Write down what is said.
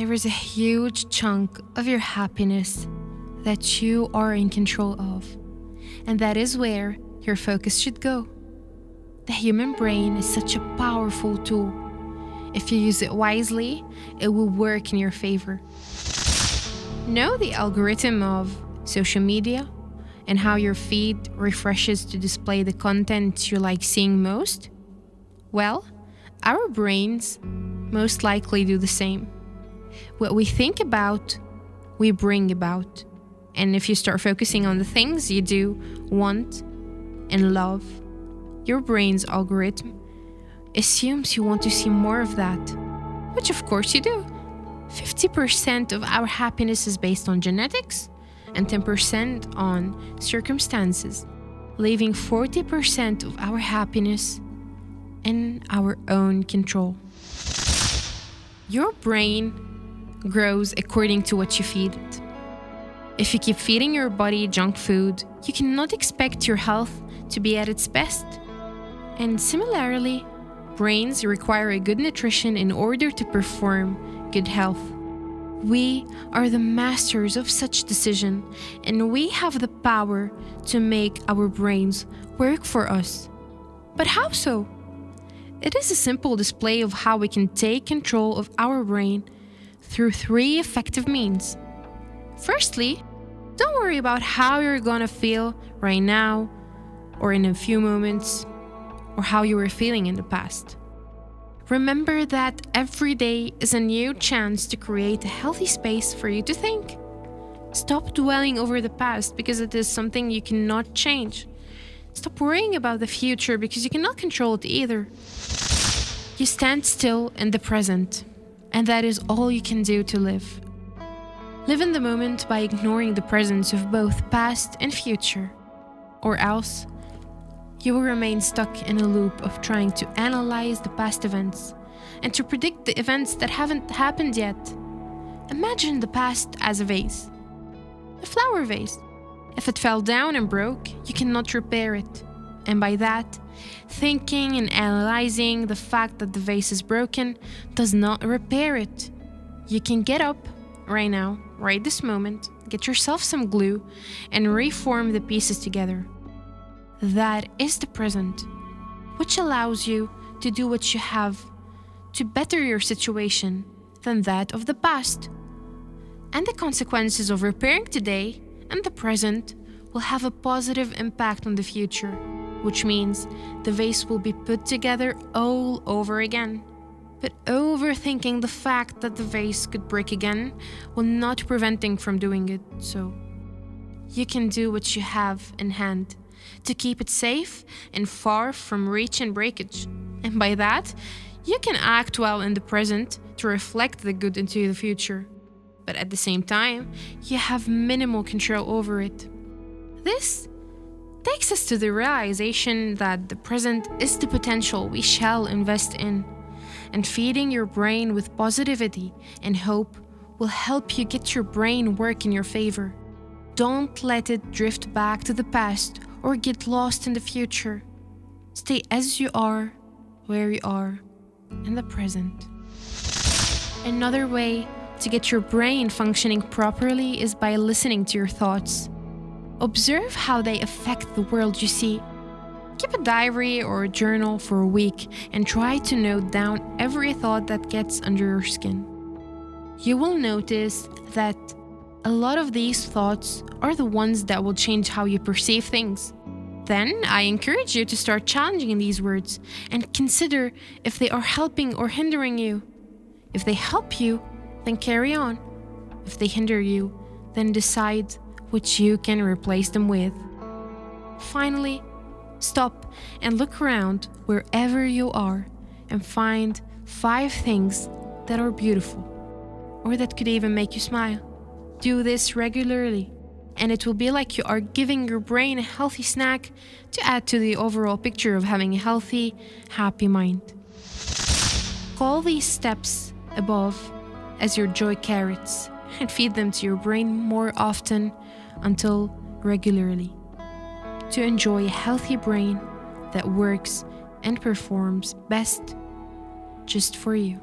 there is a huge chunk of your happiness that you are in control of, and that is where your focus should go. The human brain is such a powerful tool. If you use it wisely, it will work in your favor. Know the algorithm of social media and how your feed refreshes to display the content you like seeing most? Well, our brains most likely do the same. What we think about, we bring about. And if you start focusing on the things you do, want, and love, your brain's algorithm assumes you want to see more of that, which of course you do. 50% of our happiness is based on genetics and 10% on circumstances, leaving 40% of our happiness in our own control. Your brain grows according to what you feed it. If you keep feeding your body junk food, you cannot expect your health to be at its best. And similarly, brains require a good nutrition in order to perform good health. We are the masters of such decision, and we have the power to make our brains work for us. But how so? It is a simple display of how we can take control of our brain through three effective means. Firstly, don't worry about how you're gonna feel right now or in a few moments or how you were feeling in the past. Remember that every day is a new chance to create a healthy space for you to think. Stop dwelling over the past because it is something you cannot change. Stop worrying about the future because you cannot control it either. You stand still in the present, and that is all you can do to live. Live in the moment by ignoring the presence of both past and future, or else you will remain stuck in a loop of trying to analyze the past events and to predict the events that haven't happened yet. Imagine the past as a vase, a flower vase. If it fell down and broke, you cannot repair it. And by that, thinking and analyzing the fact that the vase is broken does not repair it. You can get up right now, right this moment, get yourself some glue, and reform the pieces together. That is the present, which allows you to do what you have to better your situation than that of the past. And the consequences of repairing today and the present will have a positive impact on the future, which means the vase will be put together all over again. But overthinking the fact that the vase could break again will not prevent preventing from doing it so. You can do what you have in hand to keep it safe and far from reach and breakage. And by that, you can act well in the present to reflect the good into the future. But at the same time, you have minimal control over it. This takes us to the realization that the present is the potential we shall invest in. And feeding your brain with positivity and hope will help you get your brain work in your favor. Don't let it drift back to the past or get lost in the future. Stay as you are, where you are, in the present. Another way to get your brain functioning properly is by listening to your thoughts. Observe how they affect the world you see. Keep a diary or a journal for a week and try to note down every thought that gets under your skin. You will notice that a lot of these thoughts are the ones that will change how you perceive things. Then I encourage you to start challenging these words and consider if they are helping or hindering you. If they help you, then carry on. If they hinder you, then decide which you can replace them with. Finally, stop and look around wherever you are and find five things that are beautiful or that could even make you smile. Do this regularly, and it will be like you are giving your brain a healthy snack to add to the overall picture of having a healthy, happy mind. Call these steps above as your joy carrots and feed them to your brain more often until regularly to enjoy a healthy brain that works and performs best just for you.